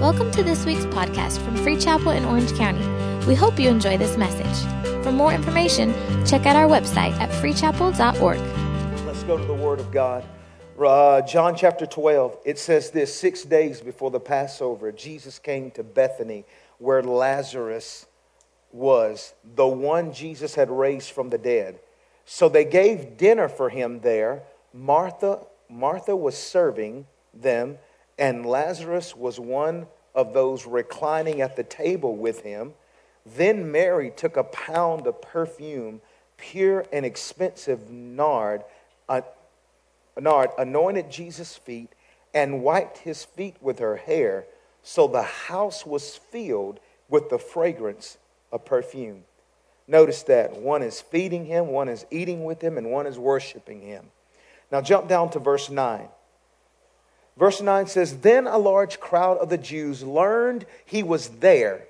Welcome to this week's podcast from Free Chapel in Orange County. We hope you enjoy this message. For more information, check out our website at freechapel.org. Let's go to the Word of God. Uh, John chapter 12, it says this Six days before the Passover, Jesus came to Bethany where Lazarus was, the one Jesus had raised from the dead. So they gave dinner for him there. Martha, Martha was serving them, and Lazarus was one of those reclining at the table with him. Then Mary took a pound of perfume, pure and expensive nard, uh, nard anointed Jesus' feet, and wiped his feet with her hair. So the house was filled with the fragrance of perfume. Notice that one is feeding him, one is eating with him, and one is worshiping him. Now jump down to verse 9. Verse 9 says, Then a large crowd of the Jews learned he was there.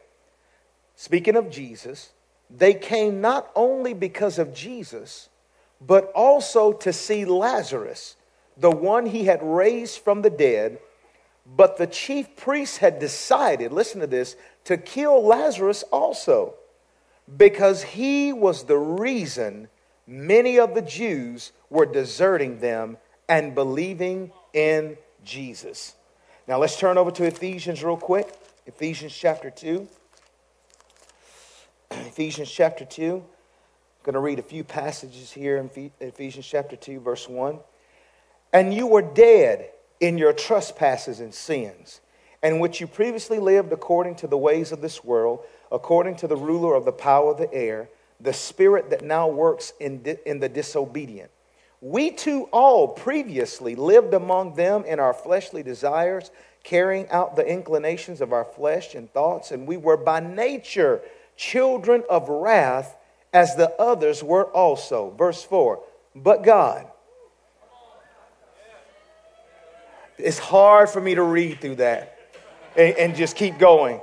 Speaking of Jesus, they came not only because of Jesus, but also to see Lazarus, the one he had raised from the dead. But the chief priests had decided, listen to this, to kill Lazarus also, because he was the reason many of the Jews were deserting them and believing in Jesus. Now let's turn over to Ephesians real quick. Ephesians chapter 2. Ephesians chapter 2. I'm going to read a few passages here in Ephesians chapter 2, verse 1. And you were dead in your trespasses and sins, in which you previously lived according to the ways of this world, according to the ruler of the power of the air, the spirit that now works in, di- in the disobedient. We too all previously lived among them in our fleshly desires, carrying out the inclinations of our flesh and thoughts, and we were by nature children of wrath as the others were also. Verse 4 But God, it's hard for me to read through that and, and just keep going.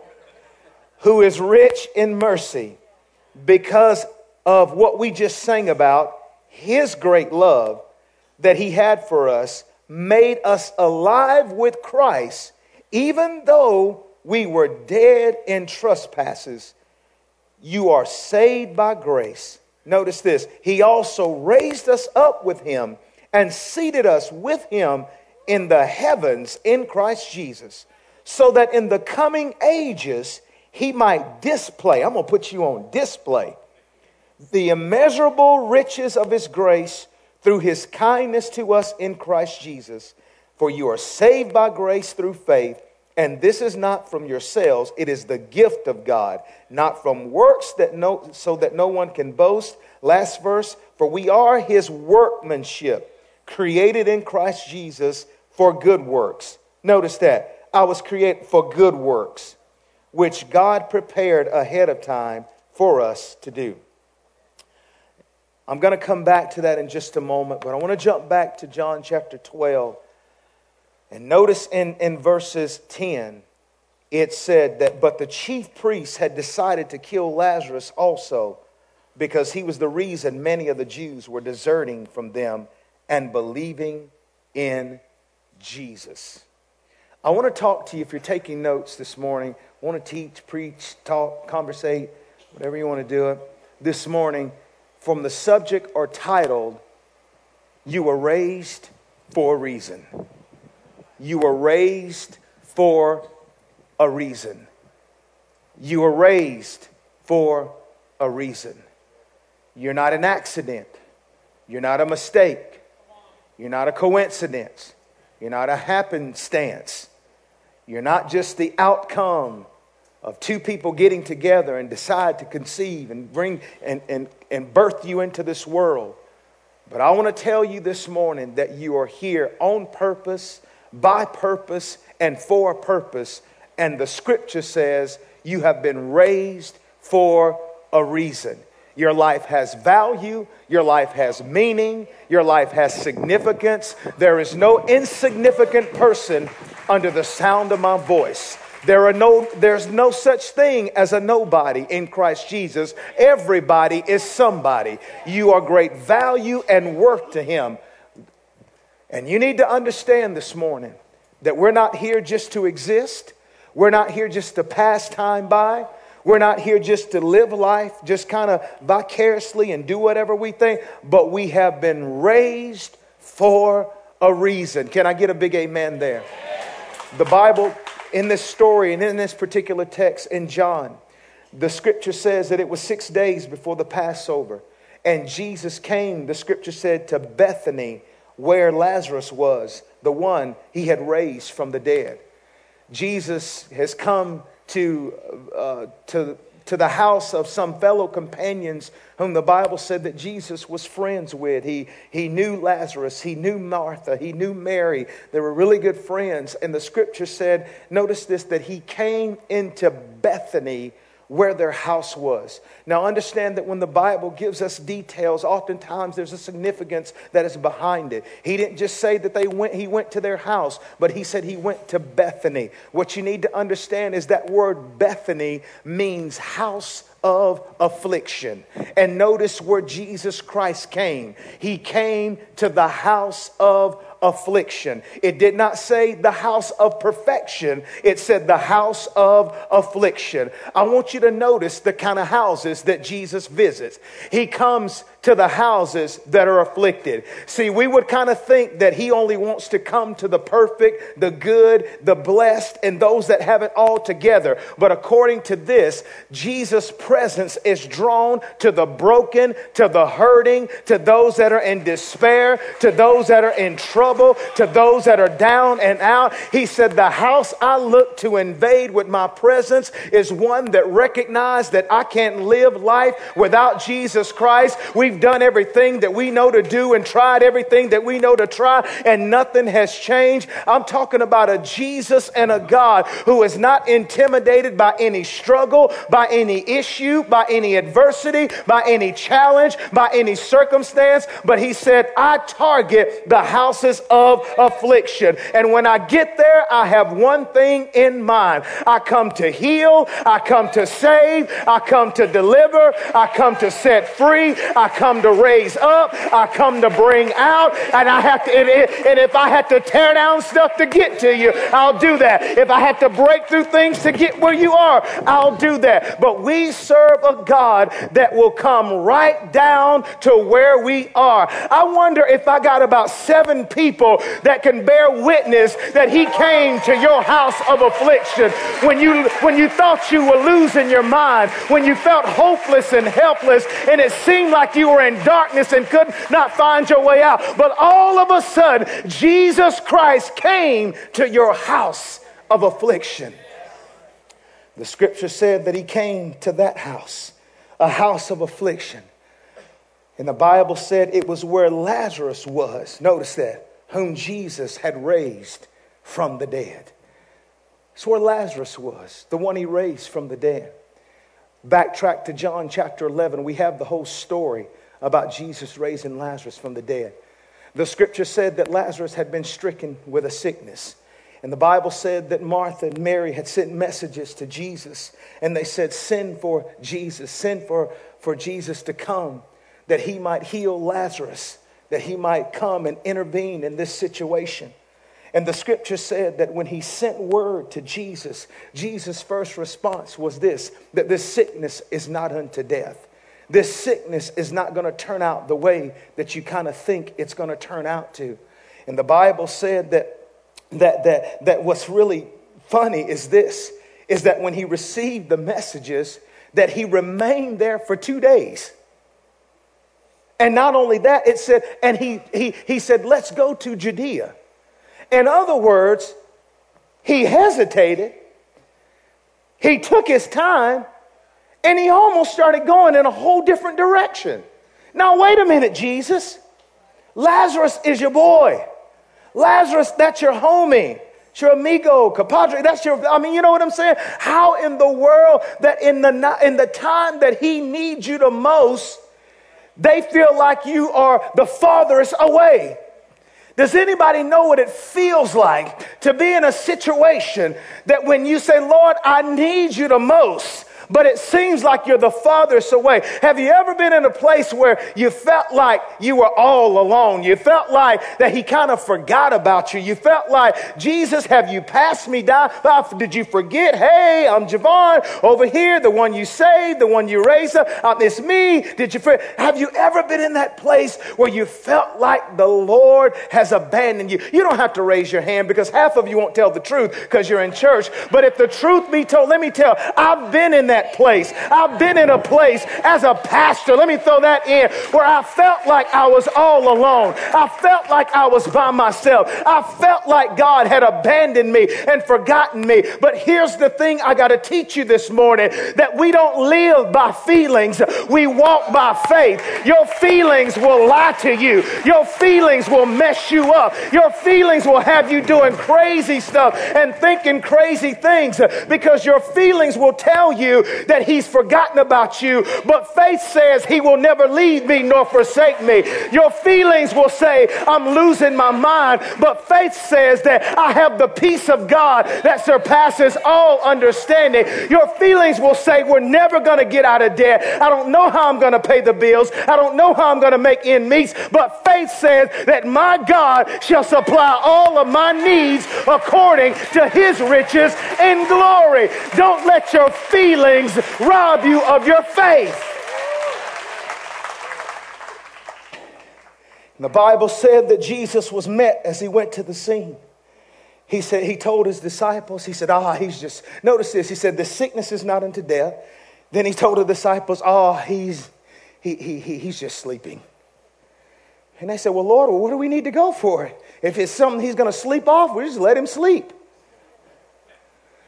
Who is rich in mercy because of what we just sang about, his great love that he had for us, made us alive with Christ, even though we were dead in trespasses. You are saved by grace. Notice this. He also raised us up with him and seated us with him in the heavens in Christ Jesus, so that in the coming ages he might display. I'm going to put you on display the immeasurable riches of his grace through his kindness to us in Christ Jesus. For you are saved by grace through faith, and this is not from yourselves, it is the gift of God, not from works that no, so that no one can boast. Last verse, for we are his workmanship, created in Christ Jesus for good works. Notice that. I was created for good works, which God prepared ahead of time for us to do. I'm going to come back to that in just a moment, but I want to jump back to John chapter 12. And notice in, in verses 10, it said that, but the chief priests had decided to kill Lazarus also because he was the reason many of the Jews were deserting from them and believing in Jesus. I want to talk to you if you're taking notes this morning. I want to teach, preach, talk, conversate, whatever you want to do it this morning from the subject or titled, You Were Raised for a Reason. You were raised for a reason. You were raised for a reason. You're not an accident. You're not a mistake. You're not a coincidence. You're not a happenstance. You're not just the outcome of two people getting together and decide to conceive and bring and, and, and birth you into this world. But I want to tell you this morning that you are here on purpose, by purpose, and for a purpose. And the scripture says you have been raised for a reason. Your life has value. Your life has meaning. Your life has significance. There is no insignificant person under the sound of my voice. There are no, there's no such thing as a nobody in Christ Jesus. Everybody is somebody. You are great value and worth to Him. And you need to understand this morning that we're not here just to exist. We're not here just to pass time by. We're not here just to live life, just kind of vicariously and do whatever we think, but we have been raised for a reason. Can I get a big amen there? The Bible, in this story and in this particular text in John, the scripture says that it was six days before the Passover. And Jesus came, the scripture said, to Bethany, where Lazarus was, the one he had raised from the dead. Jesus has come to, uh, to, to the house of some fellow companions whom the Bible said that Jesus was friends with. He, he knew Lazarus, he knew Martha, he knew Mary. They were really good friends. And the scripture said, notice this, that he came into Bethany where their house was. Now, understand that when the Bible gives us details, oftentimes there's a significance that is behind it. He didn't just say that they went, he went to their house, but he said he went to Bethany. What you need to understand is that word Bethany means house of affliction. And notice where Jesus Christ came. He came to the house of affliction. It did not say the house of perfection, it said the house of affliction. I want you to notice the kind of houses that Jesus visits. He comes to the houses that are afflicted. See, we would kind of think that he only wants to come to the perfect, the good, the blessed, and those that have it all together. But according to this, Jesus' presence is drawn to the broken, to the hurting, to those that are in despair, to those that are in trouble, to those that are down and out. He said, The house I look to invade with my presence is one that recognized that I can't live life without Jesus Christ. We've We've done everything that we know to do and tried everything that we know to try, and nothing has changed. I'm talking about a Jesus and a God who is not intimidated by any struggle, by any issue, by any adversity, by any challenge, by any circumstance. But he said, I target the houses of affliction. And when I get there, I have one thing in mind I come to heal, I come to save, I come to deliver, I come to set free, I come come to raise up, I come to bring out, and I have to, and, and if I have to tear down stuff to get to you, I'll do that. If I have to break through things to get where you are, I'll do that. But we serve a God that will come right down to where we are. I wonder if I got about seven people that can bear witness that He came to your house of affliction when you when you thought you were losing your mind, when you felt hopeless and helpless, and it seemed like you were were in darkness and could not find your way out. But all of a sudden, Jesus Christ came to your house of affliction. The scripture said that he came to that house, a house of affliction. And the Bible said it was where Lazarus was. Notice that, whom Jesus had raised from the dead. It's where Lazarus was, the one he raised from the dead. Backtrack to John chapter 11, we have the whole story about Jesus raising Lazarus from the dead. The scripture said that Lazarus had been stricken with a sickness. And the Bible said that Martha and Mary had sent messages to Jesus, and they said, Send for Jesus, send for, for Jesus to come, that he might heal Lazarus, that he might come and intervene in this situation. And the scripture said that when he sent word to Jesus, Jesus' first response was this that this sickness is not unto death this sickness is not going to turn out the way that you kind of think it's going to turn out to. And the Bible said that, that, that, that what's really funny is this is that when he received the messages, that he remained there for two days. And not only that, it said, and he, he, he said, let's go to Judea. In other words, he hesitated, he took his time, and he almost started going in a whole different direction. Now, wait a minute, Jesus. Lazarus is your boy. Lazarus, that's your homie. It's your amigo, compadre. That's your, I mean, you know what I'm saying? How in the world that in the, in the time that he needs you the most, they feel like you are the farthest away. Does anybody know what it feels like to be in a situation that when you say, Lord, I need you the most, but it seems like you're the farthest away. Have you ever been in a place where you felt like you were all alone? You felt like that he kind of forgot about you. You felt like, Jesus, have you passed me down? Did you forget? Hey, I'm Javon over here, the one you saved, the one you raised up. Um, it's me. Did you forget? Have you ever been in that place where you felt like the Lord has abandoned you? You don't have to raise your hand because half of you won't tell the truth because you're in church. But if the truth be told, let me tell, I've been in that place. I've been in a place as a pastor. Let me throw that in where I felt like I was all alone. I felt like I was by myself. I felt like God had abandoned me and forgotten me. But here's the thing I got to teach you this morning that we don't live by feelings. We walk by faith. Your feelings will lie to you. Your feelings will mess you up. Your feelings will have you doing crazy stuff and thinking crazy things because your feelings will tell you that he's forgotten about you. But faith says he will never leave me nor forsake me. Your feelings will say, I'm losing my mind. But faith says that I have the peace of God that surpasses all understanding. Your feelings will say, We're never going to get out of debt. I don't know how I'm going to pay the bills. I don't know how I'm going to make end meets. But faith says that my God shall supply all of my needs according to his riches in glory. Don't let your feelings rob you of your faith. The Bible said that Jesus was met as he went to the scene. He said, he told his disciples, he said, ah, he's just, notice this, he said, the sickness is not unto death. Then he told the disciples, oh, he's, he, he, he, he's just sleeping. And they said, well, Lord, what do we need to go for? If it's something he's going to sleep off, we just let him sleep.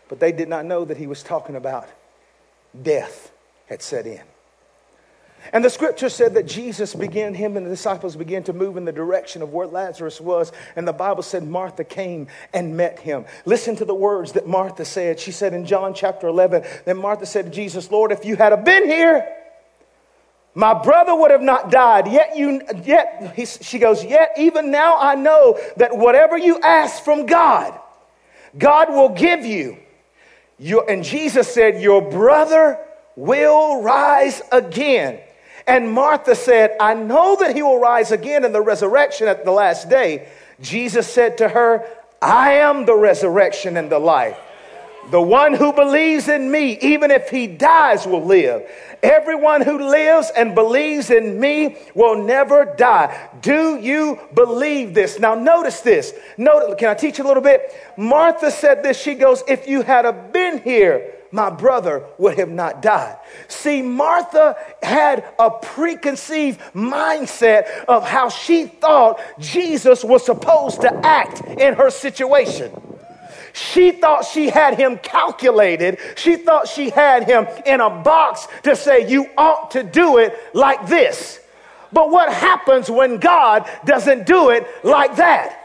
But they did not know that he was talking about death had set in. And the scripture said that Jesus began, him and the disciples began to move in the direction of where Lazarus was. And the Bible said Martha came and met him. Listen to the words that Martha said. She said in John chapter 11, then Martha said to Jesus, Lord, if you had been here, my brother would have not died. Yet you, yet, he, she goes, yet even now I know that whatever you ask from God, God will give you. Your, and Jesus said, Your brother will rise again. And Martha said, I know that he will rise again in the resurrection at the last day. Jesus said to her, I am the resurrection and the life. The one who believes in me, even if he dies, will live. Everyone who lives and believes in me will never die. Do you believe this? Now, notice this. Notice, can I teach you a little bit? Martha said this. She goes, If you had been here, my brother would have not died. See, Martha had a preconceived mindset of how she thought Jesus was supposed to act in her situation. She thought she had him calculated. She thought she had him in a box to say, You ought to do it like this. But what happens when God doesn't do it like that?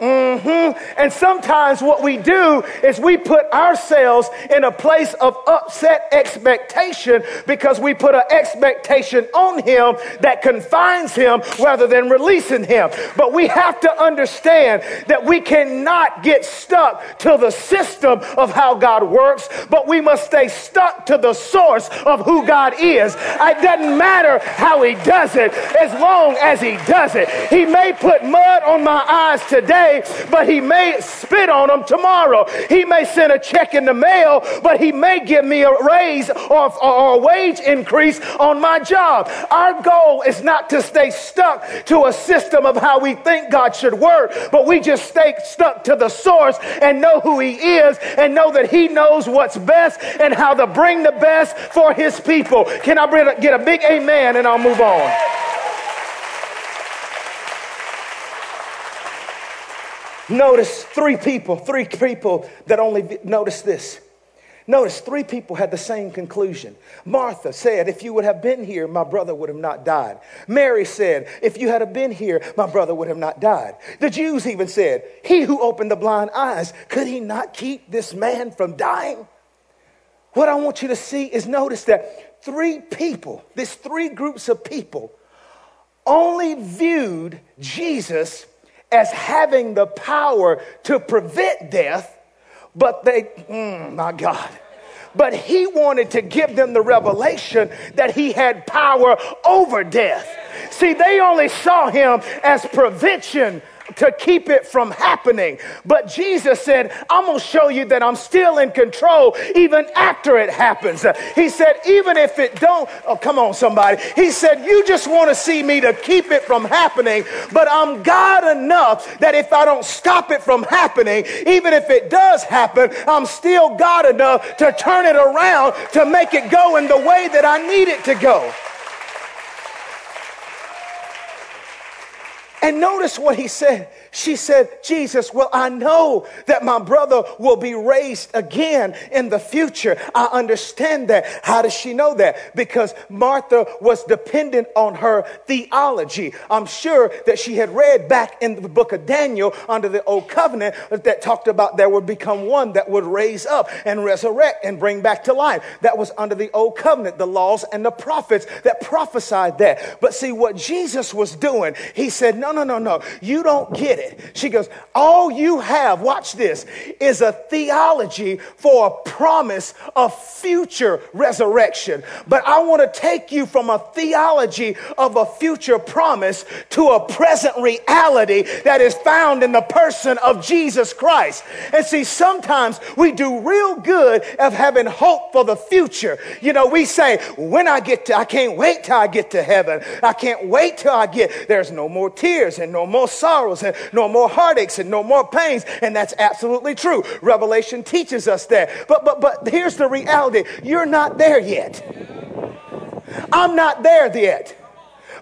Mm-hmm. And sometimes what we do is we put ourselves in a place of upset expectation because we put an expectation on him that confines him rather than releasing him. But we have to understand that we cannot get stuck to the system of how God works, but we must stay stuck to the source of who God is. It doesn't matter how he does it as long as he does it. He may put mud on my eyes today today, but he may spit on them tomorrow. He may send a check in the mail, but he may give me a raise or, or a wage increase on my job. Our goal is not to stay stuck to a system of how we think God should work, but we just stay stuck to the source and know who he is and know that he knows what's best and how to bring the best for his people. Can I get a big amen and I'll move on? Notice three people, three people that only notice this. Notice three people had the same conclusion. Martha said, If you would have been here, my brother would have not died. Mary said, If you had have been here, my brother would have not died. The Jews even said, He who opened the blind eyes, could he not keep this man from dying? What I want you to see is notice that three people, these three groups of people, only viewed Jesus as having the power to prevent death, but they, mm, my God, but he wanted to give them the revelation that he had power over death. See, they only saw him as prevention to keep it from happening. But Jesus said, I'm going to show you that I'm still in control even after it happens. He said, even if it don't, oh, come on, somebody. He said, you just want to see me to keep it from happening, but I'm God enough that if I don't stop it from happening, even if it does happen, I'm still God enough to turn it around to make it go in the way that I need it to go. And notice what he said. She said, Jesus, well, I know that my brother will be raised again in the future. I understand that. How does she know that? Because Martha was dependent on her theology. I'm sure that she had read back in the book of Daniel under the old covenant that talked about there would become one that would raise up and resurrect and bring back to life. That was under the old covenant, the laws and the prophets that prophesied that. But see what Jesus was doing, he said, no, no, no, no, you don't get it. She goes, All you have, watch this, is a theology for a promise of future resurrection. But I want to take you from a theology of a future promise to a present reality that is found in the person of Jesus Christ. And see, sometimes we do real good of having hope for the future. You know, we say, when I get to, I can't wait till I get to heaven. I can't wait till I get, there's no more tears and no more sorrows and no more heartaches and no more pains. And that's absolutely true. Revelation teaches us that. But, but, but here's the reality you're not there yet. I'm not there yet.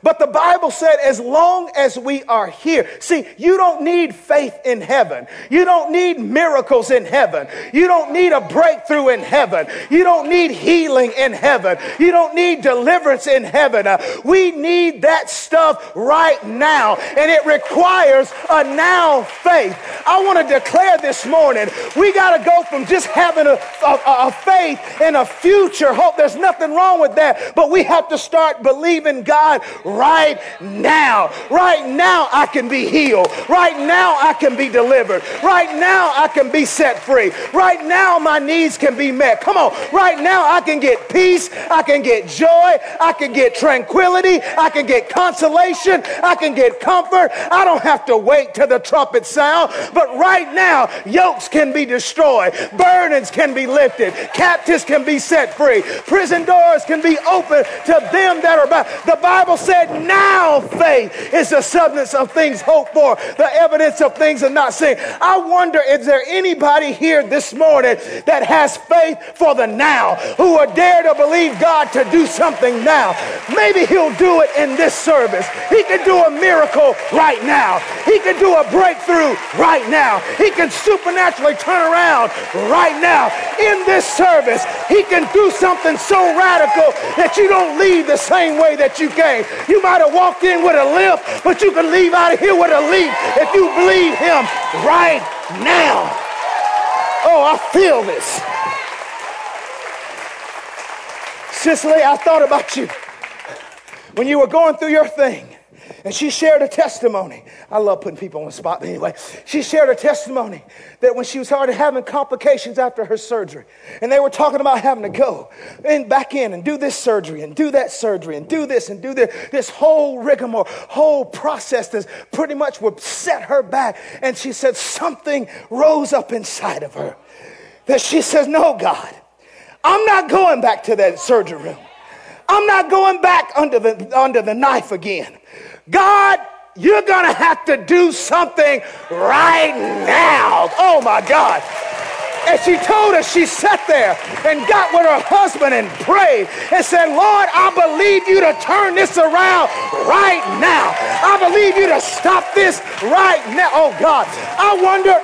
But the Bible said, as long as we are here, see, you don't need faith in heaven. You don't need miracles in heaven. You don't need a breakthrough in heaven. You don't need healing in heaven. You don't need deliverance in heaven. Uh, we need that stuff right now, and it requires a now faith. I want to declare this morning we got to go from just having a, a, a faith and a future hope. There's nothing wrong with that, but we have to start believing God right now. Right now, I can be healed. Right now, I can be delivered. Right now, I can be set free. Right now, my needs can be met. Come on. Right now, I can get peace. I can get joy. I can get tranquility. I can get consolation. I can get comfort. I don't have to wait till the trumpet sound. But right now, yokes can be destroyed. Burdens can be lifted. Captives can be set free. Prison doors can be opened to them that are bound. The Bible said said, now faith is the substance of things hoped for, the evidence of things are not seen. I wonder is there anybody here this morning that has faith for the now, who are dare to believe God to do something now? Maybe He'll do it in this service. He can do a miracle right now. He can do a breakthrough right now. He can supernaturally turn around right now. In this service, He can do something so radical that you don't leave the same way that you came. You might have walked in with a limp, but you can leave out of here with a leap if you believe him right now. Oh, I feel this. Cicely, I thought about you when you were going through your thing. And she shared a testimony. I love putting people on the spot, anyway, she shared a testimony that when she was already having complications after her surgery, and they were talking about having to go and back in and do this surgery and do that surgery and do this and do this, this whole rigmarole, whole process that pretty much would set her back. And she said something rose up inside of her that she says, No, God, I'm not going back to that surgery room. I'm not going back under the, under the knife again. God, you're going to have to do something right now. Oh my God. And she told us she sat there and got with her husband and prayed and said, Lord, I believe you to turn this around right now. I believe you to stop this right now. Oh God, I wonder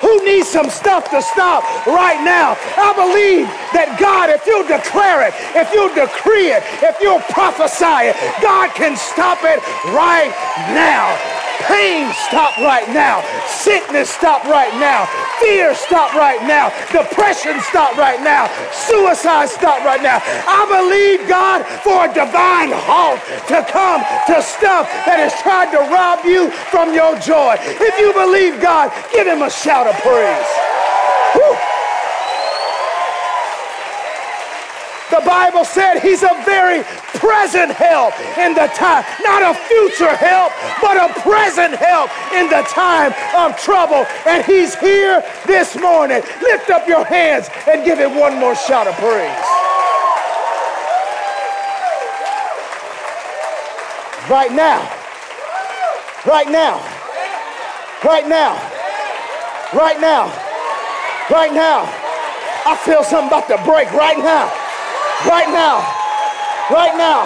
who needs some stuff to stop right now? I believe that God, if you declare it, if you decree it, if you prophesy it, God can stop it right now. Pain stop right now. Sickness stop right now. Fear stop right now. Depression stop right now. Suicide stop right now. I believe God for a divine halt to come to stuff that has tried to rob you from your joy. If you believe God, give him a shout of praise. The Bible said he's a very present help in the time, not a future help, but a present help in the time of trouble. And he's here this morning. Lift up your hands and give it one more shout of praise. Right now. Right now. Right now. Right now. Right now. I feel something about to break right now. Right now. Right now.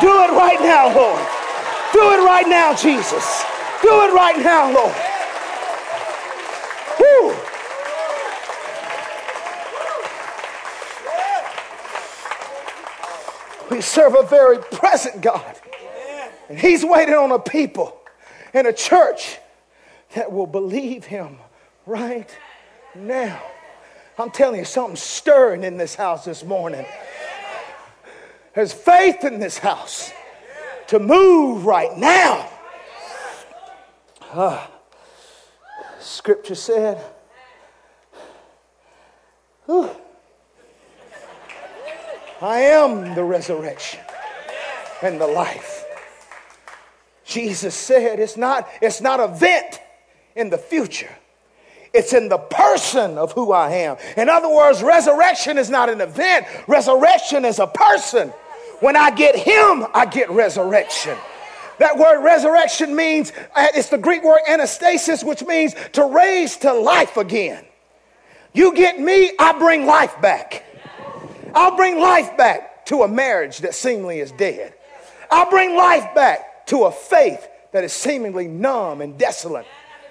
Do it right now, Lord. Do it right now, Jesus. Do it right now, Lord. Woo. We serve a very present God. And He's waiting on a people and a church that will believe Him right now. I'm telling you, something's stirring in this house this morning. There's faith in this house to move right now. Uh, scripture said, I am the resurrection and the life. Jesus said it's not, it's not a event in the future. It's in the person of who I am. In other words, resurrection is not an event, resurrection is a person. When I get him, I get resurrection. That word resurrection means, uh, it's the Greek word anastasis, which means to raise to life again. You get me, I bring life back. I'll bring life back to a marriage that seemingly is dead. I'll bring life back to a faith that is seemingly numb and desolate.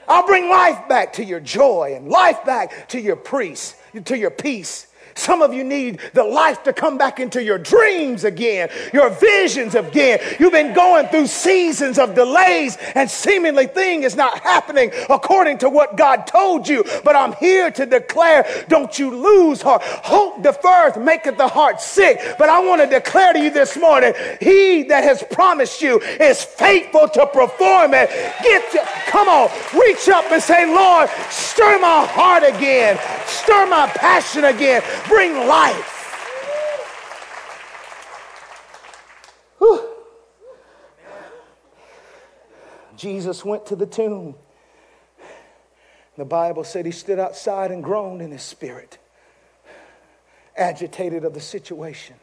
I'll bring life back to your joy and life back to your peace, to your peace. Some of you need the life to come back into your dreams again, your visions again. You've been going through seasons of delays and seemingly thing is not happening according to what God told you. But I'm here to declare, don't you lose heart. Hope deferred maketh the heart sick. But I want to declare to you this morning, he that has promised you is faithful to perform it. Get to, come on, reach up and say, Lord, stir my heart again. Stir my passion again bring life. Whew. Jesus went to the tomb. The Bible said he stood outside and groaned in his spirit, agitated of the situation.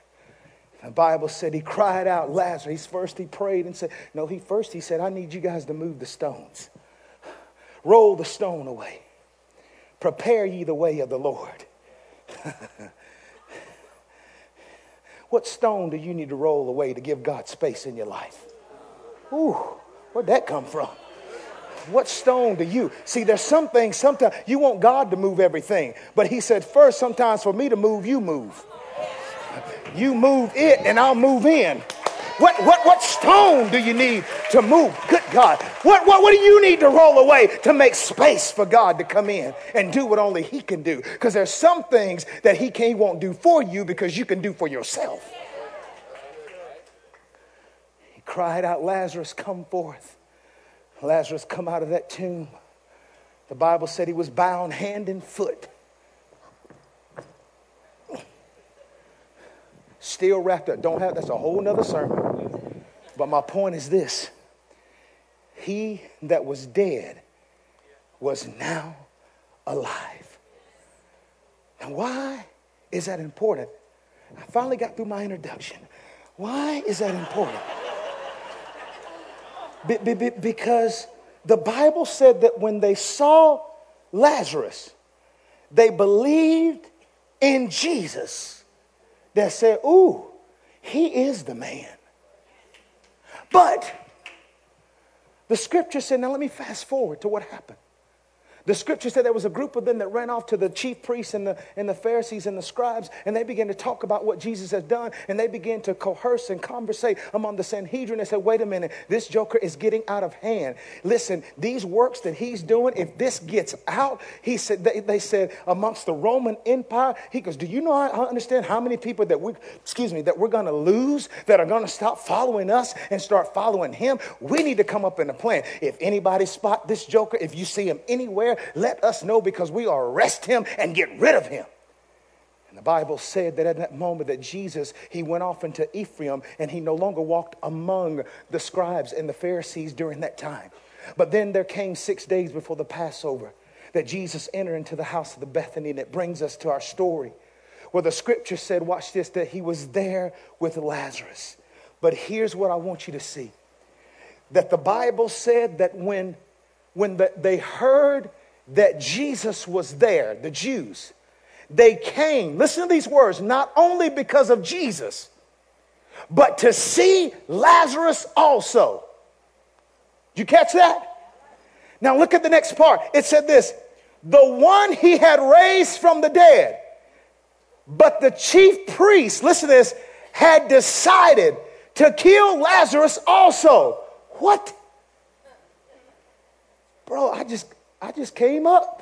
The Bible said he cried out, Lazarus. First he prayed and said, No, he first he said, I need you guys to move the stones. Roll the stone away. Prepare ye the way of the Lord. what stone do you need to roll away to give God space in your life? Ooh, where'd that come from? What stone do you see? There's some things sometimes you want God to move everything, but He said, first, sometimes for me to move, you move. You move it, and I'll move in. What, what, what stone do you need to move? Good God. What, what, what do you need to roll away to make space for God to come in and do what only He can do? Because there's some things that He can't won't do for you because you can do for yourself. He cried out, Lazarus, come forth. Lazarus come out of that tomb. The Bible said he was bound hand and foot. Still wrapped up. Don't have that's a whole nother sermon. But my point is this he that was dead was now alive. Now, why is that important? I finally got through my introduction. Why is that important? Be, be, be, because the Bible said that when they saw Lazarus, they believed in Jesus. They said, Ooh, he is the man. But the scripture said, now let me fast forward to what happened. The scripture said there was a group of them that ran off to the chief priests and the, and the Pharisees and the scribes, and they began to talk about what Jesus has done, and they began to coerce and conversate among the Sanhedrin. They said, wait a minute, this joker is getting out of hand. Listen, these works that he's doing, if this gets out, he said, they, they said, amongst the Roman Empire, he goes, do you know, I, I understand how many people that we, excuse me, that we're going to lose, that are going to stop following us and start following him? We need to come up in a plan. If anybody spot this joker, if you see him anywhere, let us know because we arrest him and get rid of him. And the Bible said that at that moment that Jesus, he went off into Ephraim and he no longer walked among the scribes and the Pharisees during that time. But then there came six days before the Passover that Jesus entered into the house of the Bethany, and it brings us to our story where the scripture said, watch this, that he was there with Lazarus. But here's what I want you to see that the Bible said that when, when the, they heard that Jesus was there, the Jews, they came, listen to these words, not only because of Jesus, but to see Lazarus also. Did you catch that? Now look at the next part. It said this the one he had raised from the dead. But the chief priest, listen to this, had decided to kill Lazarus also. What? Bro, I just I just came up.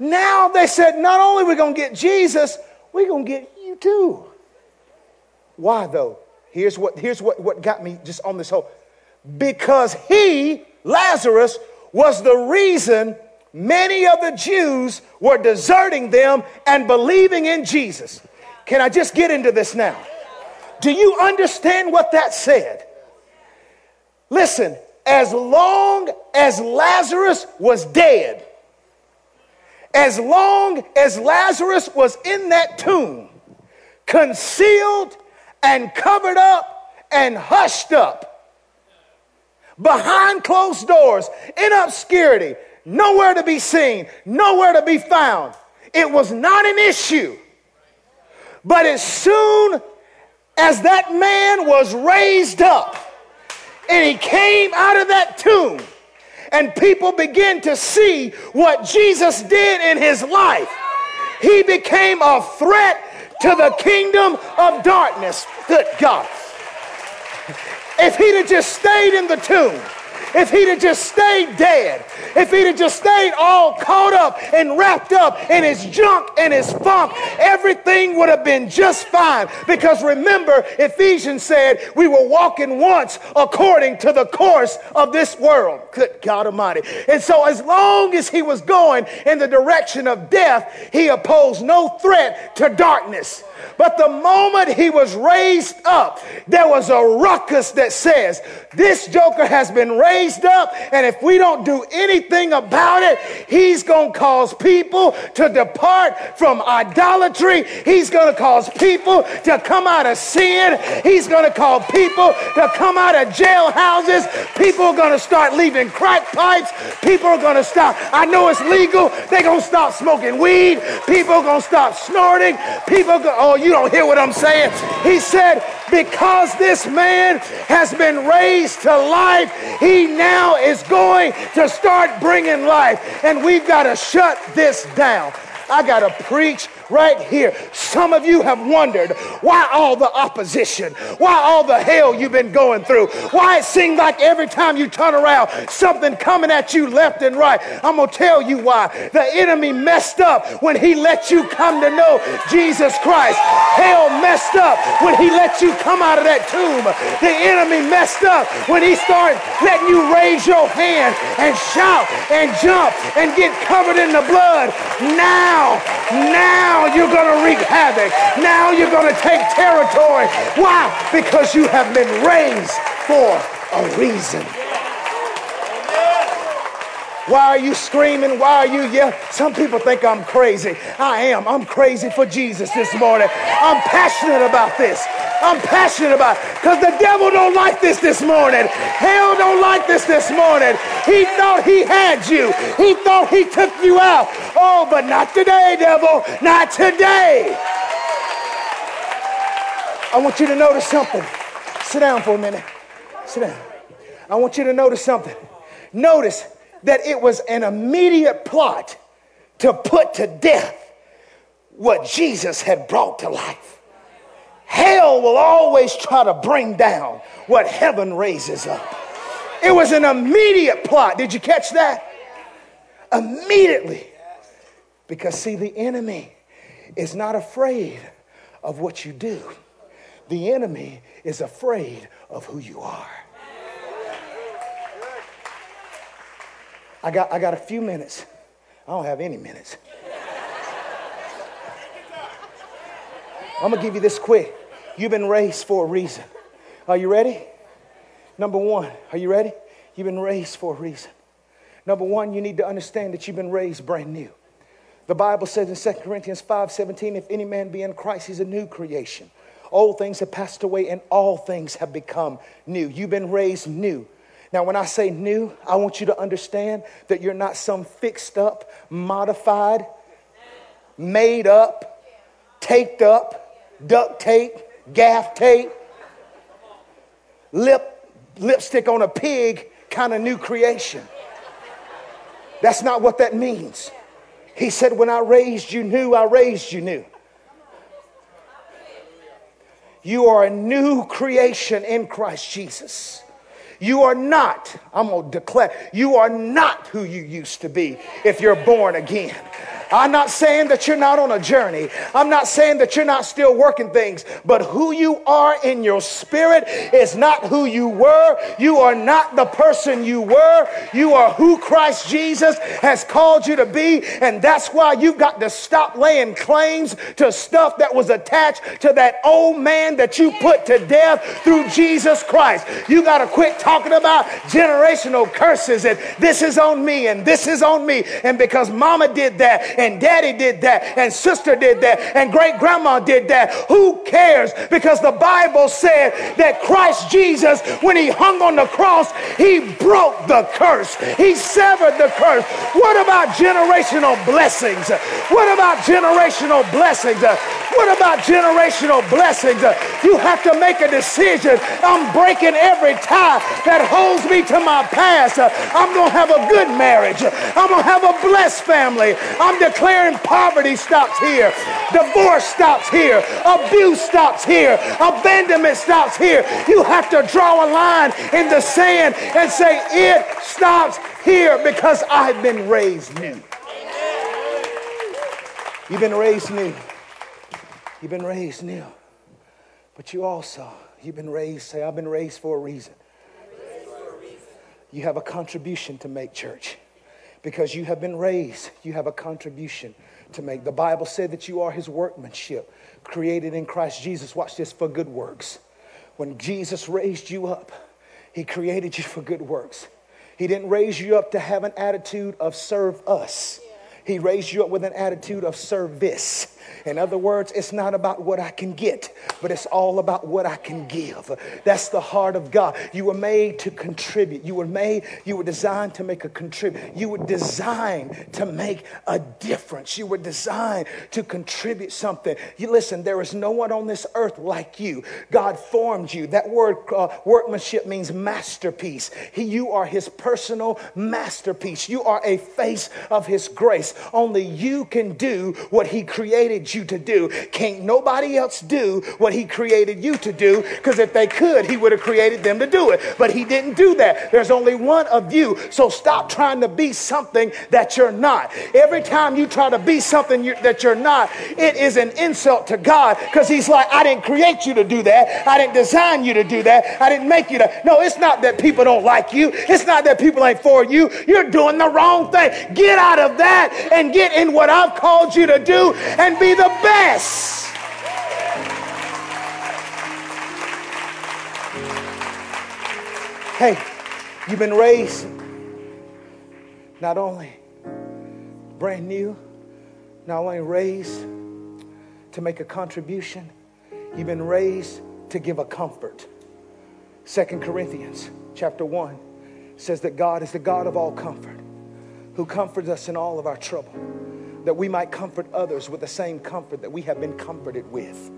now they said, not only are we going to get Jesus, we're going to get you too. Why though? Here's what here's what, what got me just on this whole because he, Lazarus, was the reason many of the Jews were deserting them and believing in Jesus. Can I just get into this now? Do you understand what that said? Listen, as long as Lazarus was dead, as long as Lazarus was in that tomb, concealed and covered up and hushed up, behind closed doors, in obscurity, nowhere to be seen, nowhere to be found. It was not an issue. But as soon as that man was raised up and he came out of that tomb, and people began to see what Jesus did in his life, he became a threat to the kingdom of darkness. Good God. If he'd have just stayed in the tomb, if he'd have just stayed dead, if he'd have just stayed all caught up and wrapped up in his junk and his funk, everything would have been just fine. Because remember, Ephesians said we were walking once according to the course of this world. Good God Almighty. And so, as long as he was going in the direction of death, he opposed no threat to darkness. But the moment he was raised up, there was a ruckus that says, This joker has been raised up, and if we don't do anything about it, he's going to cause people to depart from idolatry. He's going to cause people to come out of sin. He's going to cause people to come out of jailhouses. People are going to start leaving crack pipes. People are going to stop. I know it's legal. They're going to stop smoking weed. People are going to stop snorting. People going, oh, you don't hear what I'm saying. He said, because this man has been raised to life, he now is going to start bringing life. And we've got to shut this down. I got to preach right here. Some of you have wondered why all the opposition, why all the hell you've been going through, why it seems like every time you turn around, something coming at you left and right. I'm going to tell you why. The enemy messed up when he let you come to know Jesus Christ. Hell messed up when he let you come out of that tomb. The enemy messed up when he started letting you raise your hand and shout and jump and get covered in the blood. Now, now, now you're going to wreak havoc. Now you're going to take territory. Why? Because you have been raised for a reason. Why are you screaming? Why are you yelling? Some people think I'm crazy. I am. I'm crazy for Jesus this morning. I'm passionate about this. I'm passionate about because the devil don't like this this morning. Hell don't like this this morning. He thought he had you. He thought he took you out. Oh, but not today, devil. Not today. I want you to notice something. Sit down for a minute. Sit down. I want you to notice something. Notice that it was an immediate plot to put to death what Jesus had brought to life. Hell will always try to bring down what heaven raises up. It was an immediate plot. Did you catch that? Immediately. Because, see, the enemy is not afraid of what you do, the enemy is afraid of who you are. I got, I got a few minutes. I don't have any minutes. I'm gonna give you this quick. You've been raised for a reason. Are you ready? Number one, are you ready? You've been raised for a reason. Number one, you need to understand that you've been raised brand new. The Bible says in 2 Corinthians 5 17, if any man be in Christ, he's a new creation. Old things have passed away and all things have become new. You've been raised new. Now, when I say new, I want you to understand that you're not some fixed up, modified, made up, taped up, duct tape, gaff tape, lip, lipstick on a pig kind of new creation. That's not what that means. He said, When I raised you new, I raised you new. You are a new creation in Christ Jesus. You are not, I'm going to declare, you are not who you used to be if you're born again. I'm not saying that you're not on a journey. I'm not saying that you're not still working things, but who you are in your spirit is not who you were. You are not the person you were. You are who Christ Jesus has called you to be. And that's why you've got to stop laying claims to stuff that was attached to that old man that you put to death through Jesus Christ. You got to quit talking about generational curses and this is on me and this is on me. And because mama did that and daddy did that, and sister did that, and great grandma did that. Who cares? Because the Bible said that Christ Jesus, when he hung on the cross, he broke the curse, he severed the curse. What about generational blessings? What about generational blessings? What about generational blessings? You have to make a decision. I'm breaking every tie that holds me to my past. I'm going to have a good marriage. I'm going to have a blessed family. I'm declaring poverty stops here, divorce stops here, abuse stops here, abandonment stops here. You have to draw a line in the sand and say, It stops here because I've been raised new. You've been raised new. You've been raised new. But you also, you've been raised, say, I've been raised for a reason. You have a contribution to make, church because you have been raised, you have a contribution to make. The Bible said that you are his workmanship, created in Christ Jesus. Watch this for good works. When Jesus raised you up, he created you for good works. He didn't raise you up to have an attitude of serve us. He raised you up with an attitude of service. In other words, it's not about what I can get, but it's all about what I can give. That's the heart of God. You were made to contribute. You were made, you were designed to make a contribute. You were designed to make a difference. You were designed to contribute something. You listen, there is no one on this earth like you. God formed you. That word uh, workmanship means masterpiece. He, you are his personal masterpiece. You are a face of his grace. Only you can do what he created you to do. Can't nobody else do what he created you to do because if they could, he would have created them to do it. But he didn't do that. There's only one of you. So stop trying to be something that you're not. Every time you try to be something you, that you're not, it is an insult to God because he's like, I didn't create you to do that. I didn't design you to do that. I didn't make you to. No, it's not that people don't like you. It's not that people ain't for you. You're doing the wrong thing. Get out of that and get in what I've called you to do and be the best. Hey, you've been raised not only brand new, not only raised to make a contribution, you've been raised to give a comfort. Second Corinthians chapter 1 says that God is the God of all comfort, who comforts us in all of our trouble that we might comfort others with the same comfort that we have been comforted with.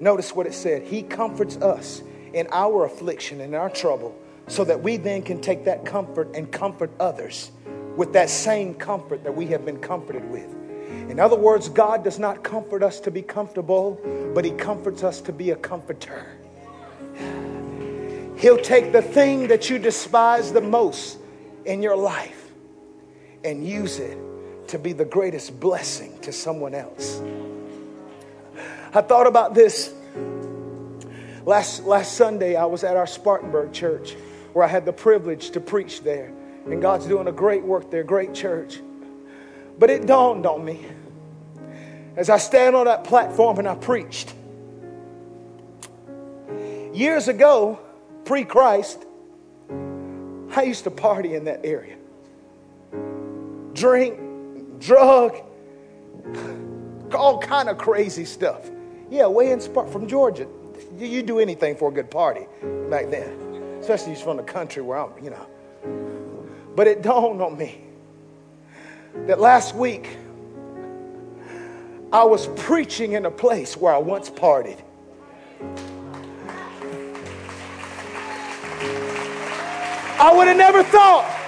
Notice what it said He comforts us in our affliction and our trouble, so that we then can take that comfort and comfort others with that same comfort that we have been comforted with. In other words, God does not comfort us to be comfortable, but He comforts us to be a comforter. He'll take the thing that you despise the most in your life and use it to be the greatest blessing to someone else. I thought about this last, last Sunday. I was at our Spartanburg church where I had the privilege to preach there. And God's doing a great work there, great church. But it dawned on me as I stand on that platform and I preached. Years ago, pre Christ, I used to party in that area. Drink, drug, all kind of crazy stuff. Yeah, way in Spark from Georgia. You do anything for a good party back then, especially from the country where I'm, you know. But it dawned on me that last week I was preaching in a place where I once partied. I would have never thought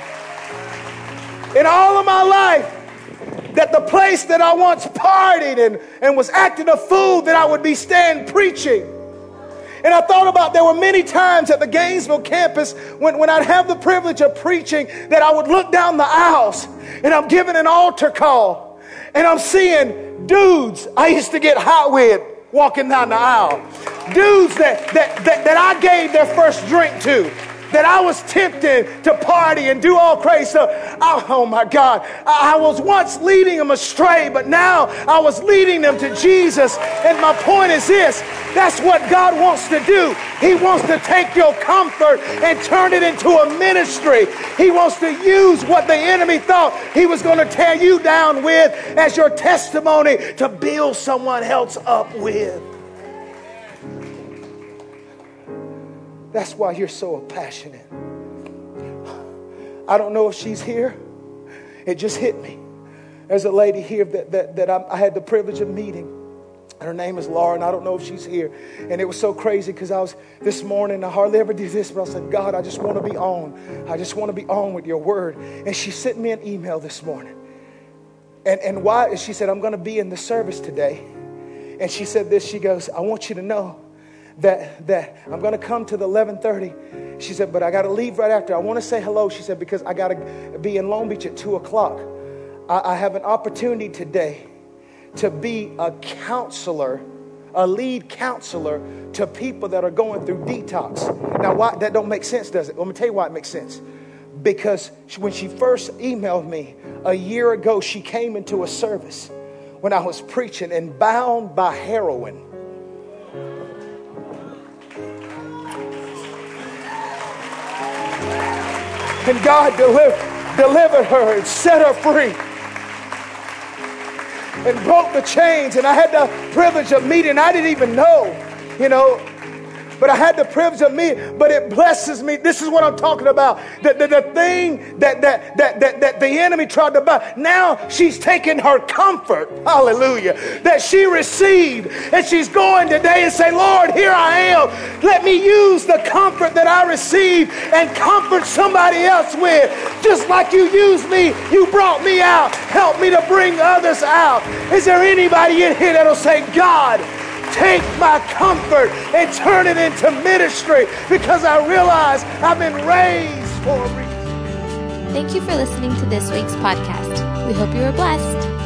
in all of my life that the place that I once partied and, and was acting a fool that I would be standing preaching. And I thought about there were many times at the Gainesville campus when, when I'd have the privilege of preaching that I would look down the aisles and I'm giving an altar call and I'm seeing dudes I used to get hot with walking down the aisle. Dudes that, that, that, that I gave their first drink to that I was tempted to party and do all crazy stuff. Oh, oh my God. I, I was once leading them astray, but now I was leading them to Jesus. And my point is this that's what God wants to do. He wants to take your comfort and turn it into a ministry. He wants to use what the enemy thought he was going to tear you down with as your testimony to build someone else up with. That's why you're so passionate. I don't know if she's here. It just hit me. There's a lady here that, that, that I, I had the privilege of meeting. Her name is Laura, and I don't know if she's here. And it was so crazy because I was this morning, I hardly ever do this, but I said, God, I just want to be on. I just want to be on with your word. And she sent me an email this morning. And, and why? She said, I'm going to be in the service today. And she said this, she goes, I want you to know that, that I'm going to come to the 1130. She said, but I got to leave right after. I want to say hello. She said, because I got to be in Long Beach at 2 o'clock. I, I have an opportunity today to be a counselor, a lead counselor to people that are going through detox. Now, why, that don't make sense, does it? Let me tell you why it makes sense. Because when she first emailed me a year ago, she came into a service when I was preaching and bound by heroin. And God delivered, delivered her and set her free and broke the chains. And I had the privilege of meeting. I didn't even know, you know, but I had the privilege of me, but it blesses me. This is what I'm talking about. The, the, the thing that, that, that, that, that the enemy tried to buy, now she's taking her comfort, hallelujah, that she received. And she's going today and say, Lord, here I am. Let me use the comfort that I received and comfort somebody else with. Just like you used me, you brought me out. Help me to bring others out. Is there anybody in here that'll say, God, take my comfort and turn it into ministry because I realize I've been raised for a reason. Thank you for listening to this week's podcast. We hope you were blessed.